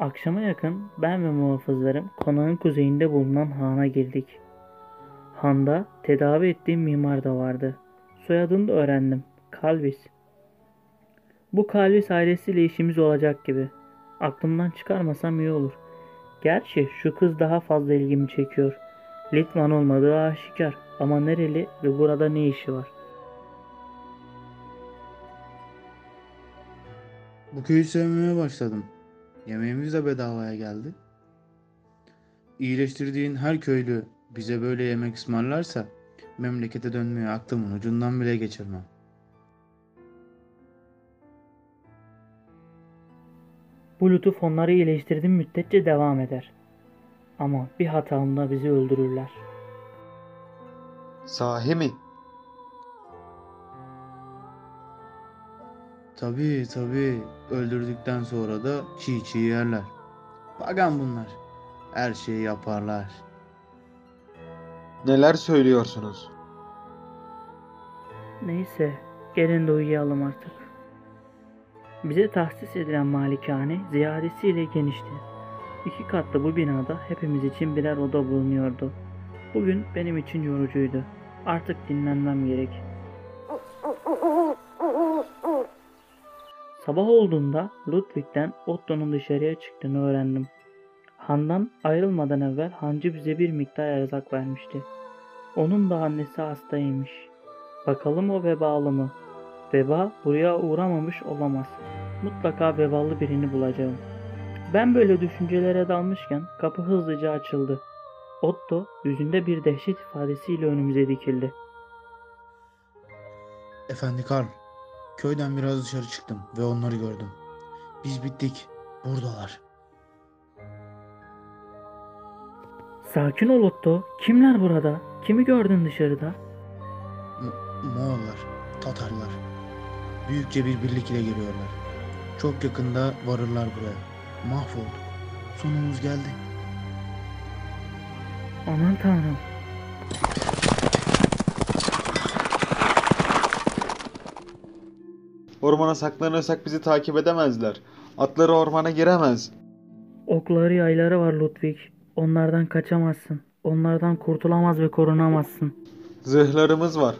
Akşama yakın ben ve muhafızlarım konağın kuzeyinde bulunan hana girdik. Handa tedavi ettiğim mimar da vardı. Soyadını da öğrendim. Kalvis. Bu Kalvis ailesiyle işimiz olacak gibi. Aklımdan çıkarmasam iyi olur. Gerçi şu kız daha fazla ilgimi çekiyor. Litvan olmadığı aşikar ama nereli ve burada ne işi var? Bu köyü sevmeye başladım. Yemeğimiz de bedavaya geldi. İyileştirdiğin her köylü bize böyle yemek ısmarlarsa memlekete dönmeye aklımın ucundan bile geçirmem. Bu lütuf onları iyileştirdiğim müddetçe devam eder. Ama bir hatamda bizi öldürürler. Sahi mi? Tabii tabii öldürdükten sonra da çiğ çiğ yerler. Pagan bunlar. Her şeyi yaparlar. Neler söylüyorsunuz? Neyse, gelin de uyuyalım artık. Bize tahsis edilen malikane ziyadesiyle genişti. İki katlı bu binada hepimiz için birer oda bulunuyordu. Bugün benim için yorucuydu. Artık dinlenmem gerek. Sabah olduğunda Ludwig'den Otto'nun dışarıya çıktığını öğrendim. Handan ayrılmadan evvel hancı bize bir miktar erzak vermişti. Onun da annesi hastaymış. Bakalım o vebalı mı? Veba buraya uğramamış olamaz. Mutlaka vebalı birini bulacağım. Ben böyle düşüncelere dalmışken kapı hızlıca açıldı. Otto yüzünde bir dehşet ifadesiyle önümüze dikildi. Efendi Karl, köyden biraz dışarı çıktım ve onları gördüm. Biz bittik. Buradalar. Sakin ol Otto. Kimler burada? Kimi gördün dışarıda? M- Moğollar, Tatarlar. Büyükçe bir birlik ile geliyorlar. Çok yakında varırlar buraya. Mahvolduk. Sonumuz geldi. Aman tanrım. Ormana saklanırsak bizi takip edemezler. Atları ormana giremez. Okları yayları var Ludwig. Onlardan kaçamazsın. Onlardan kurtulamaz ve korunamazsın. Zırhlarımız var.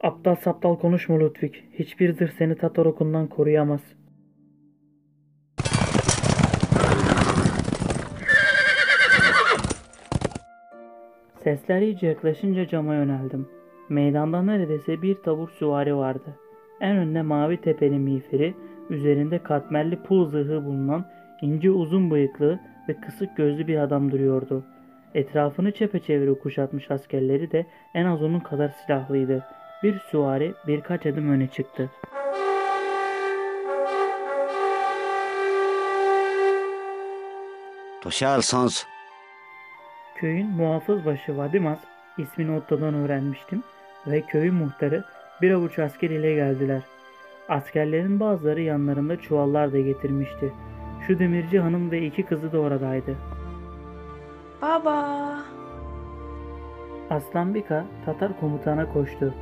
Aptal saptal konuşma Ludwig. Hiçbir zırh seni Tatar okundan koruyamaz. Sesler iyice yaklaşınca cama yöneldim. Meydanda neredeyse bir tabur süvari vardı. En önde mavi tepeli miğferi, üzerinde katmerli pul zırhı bulunan ince uzun bıyıklı ve kısık gözlü bir adam duruyordu. Etrafını çepeçevre kuşatmış askerleri de en az onun kadar silahlıydı. Bir süvari birkaç adım öne çıktı. Toşal sans. Köyün muhafız başı Vadimas ismini Otto'dan öğrenmiştim ve köyün muhtarı bir avuç asker ile geldiler. Askerlerin bazıları yanlarında çuvallar da getirmişti. Şu demirci hanım ve iki kızı da oradaydı. Baba. Aslan Bika Tatar komutana koştu.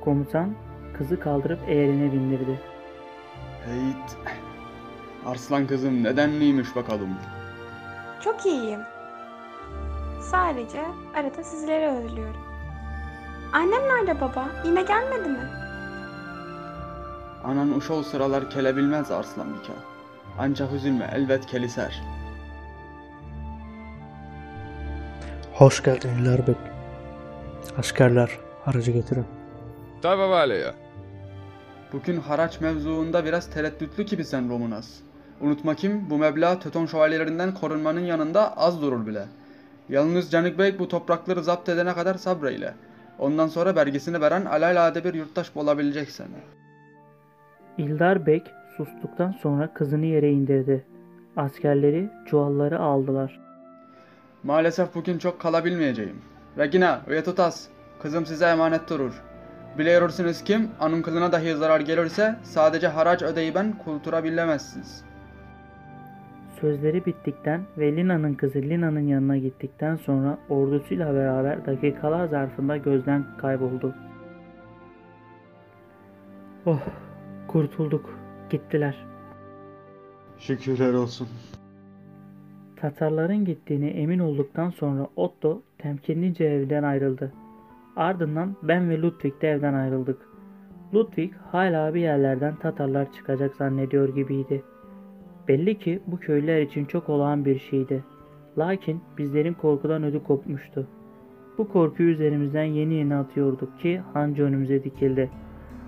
Komutan kızı kaldırıp eğerine bindirdi. Heyt. Arslan kızım nedenliymiş bakalım. Çok iyiyim. Sadece arada sizleri özlüyorum. Annem nerede baba? Yine gelmedi mi? Anan uşol sıralar kelebilmez Arslan Bika. Ancak üzülme elbet keliser. Hoş geldin İlarbek. Askerler aracı getirin. Tabii valeye. Bugün haraç mevzuunda biraz tereddütlü gibi sen Romunas. Unutma kim bu meblağ Töton şövalyelerinden korunmanın yanında az durur bile. Yalnız Canik Bey bu toprakları zapt edene kadar sabreyle. Ondan sonra belgesini veren alelade bir yurttaş bulabilecek seni. İldar Bek sustuktan sonra kızını yere indirdi. Askerleri çuvalları aldılar. Maalesef bugün çok kalabilmeyeceğim. Regina, Uyetutas, kızım size emanet durur. Biliyorsunuz kim, anın kılına dahi zarar gelirse sadece haraç ödeyi ben kultura bilemezsiniz. Sözleri bittikten ve Lina'nın kızı Lina'nın yanına gittikten sonra ordusuyla beraber dakikalar zarfında gözden kayboldu. Oh, kurtulduk. Gittiler. Şükürler olsun. Tatarların gittiğine emin olduktan sonra Otto temkinlice evden ayrıldı. Ardından ben ve Ludwig de evden ayrıldık. Ludwig hala bir yerlerden Tatarlar çıkacak zannediyor gibiydi. Belli ki bu köylüler için çok olağan bir şeydi. Lakin bizlerin korkudan ödü kopmuştu. Bu korkuyu üzerimizden yeni yeni atıyorduk ki Hancı önümüze dikildi.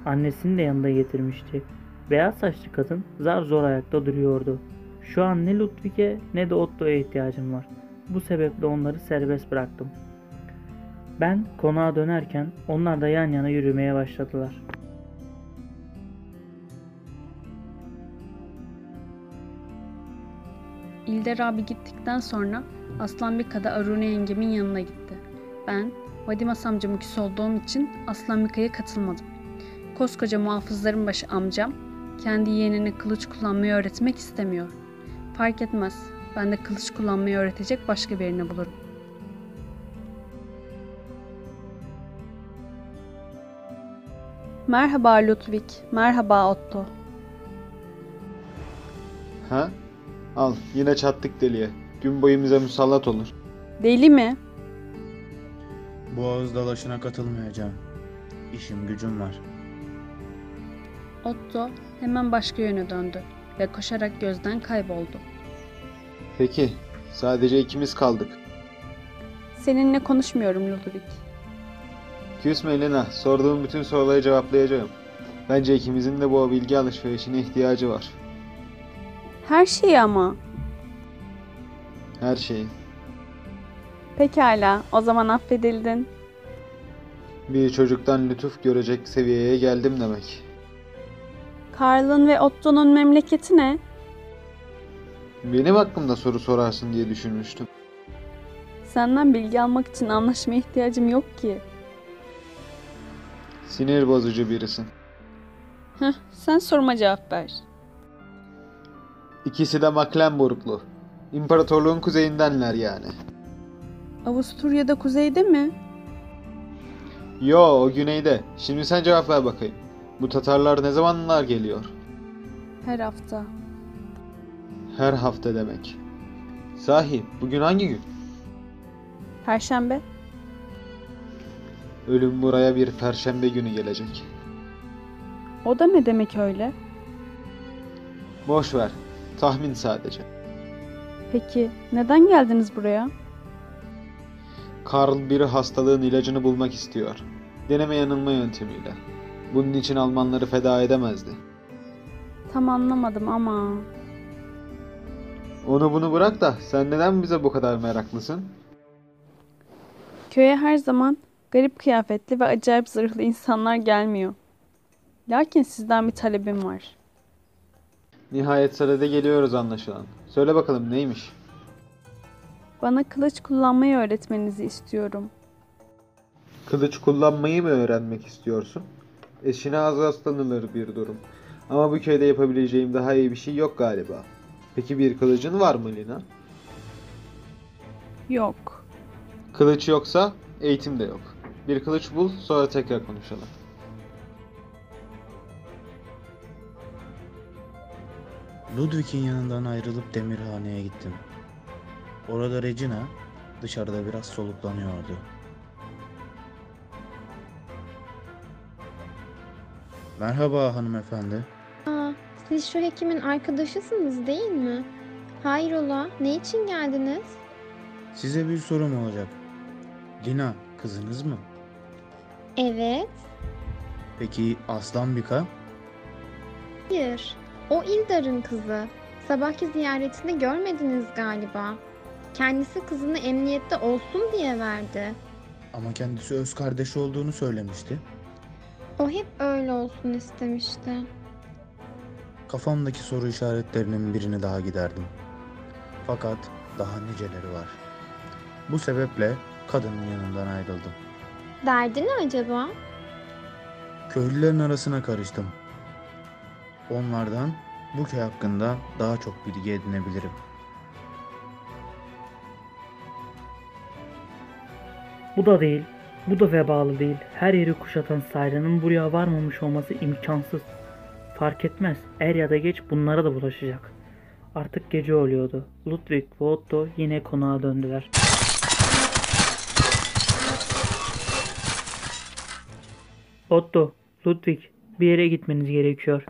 Annesini de yanında getirmişti. Beyaz saçlı kadın zar zor ayakta duruyordu. Şu an ne Ludwig'e ne de Otto'ya ihtiyacım var. Bu sebeple onları serbest bıraktım. Ben konağa dönerken onlar da yan yana yürümeye başladılar. İlder abi gittikten sonra Aslan Bika Arune yengemin yanına gitti. Ben Vadimas amcamın küs olduğum için Aslan Bika'ya katılmadım. Koskoca muhafızların başı amcam kendi yeğenine kılıç kullanmayı öğretmek istemiyor. Fark etmez. Ben de kılıç kullanmayı öğretecek başka birini bulurum. Merhaba Ludwig, merhaba Otto. Ha? Al yine çattık deliye. Gün boyu bize musallat olur. Deli mi? Bu ağız dalaşına katılmayacağım. İşim gücüm var. Otto hemen başka yöne döndü ve koşarak gözden kayboldu. Peki sadece ikimiz kaldık. Seninle konuşmuyorum Ludwig. Küsme Lena. Sorduğum bütün soruları cevaplayacağım. Bence ikimizin de bu bilgi alışverişine ihtiyacı var. Her şeyi ama. Her şeyi. Pekala, o zaman affedildin. Bir çocuktan lütuf görecek seviyeye geldim demek. Karl'ın ve Otto'nun memleketi ne? Benim hakkımda soru sorarsın diye düşünmüştüm. Senden bilgi almak için anlaşmaya ihtiyacım yok ki. Sinir bozucu birisin. Heh, sen soruma cevap ver. İkisi de Mecklenburglu. İmparatorluğun kuzeyindenler yani. Avusturya'da kuzeyde mi? Yo o güneyde. Şimdi sen cevap ver bakayım. Bu Tatarlar ne zamanlar geliyor? Her hafta. Her hafta demek. Sahi bugün hangi gün? Perşembe. Ölüm buraya bir perşembe günü gelecek. O da ne demek öyle? Boş ver. Tahmin sadece. Peki, neden geldiniz buraya? Karl bir hastalığın ilacını bulmak istiyor. Deneme yanılma yöntemiyle. Bunun için Almanları feda edemezdi. Tam anlamadım ama... Onu bunu bırak da sen neden bize bu kadar meraklısın? Köye her zaman garip kıyafetli ve acayip zırhlı insanlar gelmiyor. Lakin sizden bir talebim var. Nihayet sırada geliyoruz anlaşılan. Söyle bakalım neymiş? Bana kılıç kullanmayı öğretmenizi istiyorum. Kılıç kullanmayı mı öğrenmek istiyorsun? Eşine az rastlanılır bir durum. Ama bu köyde yapabileceğim daha iyi bir şey yok galiba. Peki bir kılıcın var mı Lina? Yok. Kılıç yoksa eğitim de yok. Bir kılıç bul sonra tekrar konuşalım. Ludwig'in yanından ayrılıp demirhaneye gittim. Orada Regina dışarıda biraz soluklanıyordu. Merhaba hanımefendi. Aa, siz şu hekimin arkadaşısınız değil mi? Hayrola, ne için geldiniz? Size bir sorum olacak. Lina kızınız mı? Evet, Peki Aslan Bika? hayır. O İldar'ın kızı. Sabahki ziyaretinde görmediniz galiba. Kendisi kızını emniyette olsun diye verdi. Ama kendisi öz kardeşi olduğunu söylemişti. O hep öyle olsun istemişti. Kafamdaki soru işaretlerinin birini daha giderdim. Fakat daha niceleri var. Bu sebeple kadının yanından ayrıldım. Derdi ne acaba? Köylülerin arasına karıştım. Onlardan bu köy hakkında daha çok bilgi edinebilirim. Bu da değil, bu da vebalı değil. Her yeri kuşatan Sayra'nın buraya varmamış olması imkansız. Fark etmez, er ya da geç bunlara da bulaşacak. Artık gece oluyordu. Ludwig ve Otto yine konağa döndüler. Otto, Ludwig, bir yere gitmeniz gerekiyor.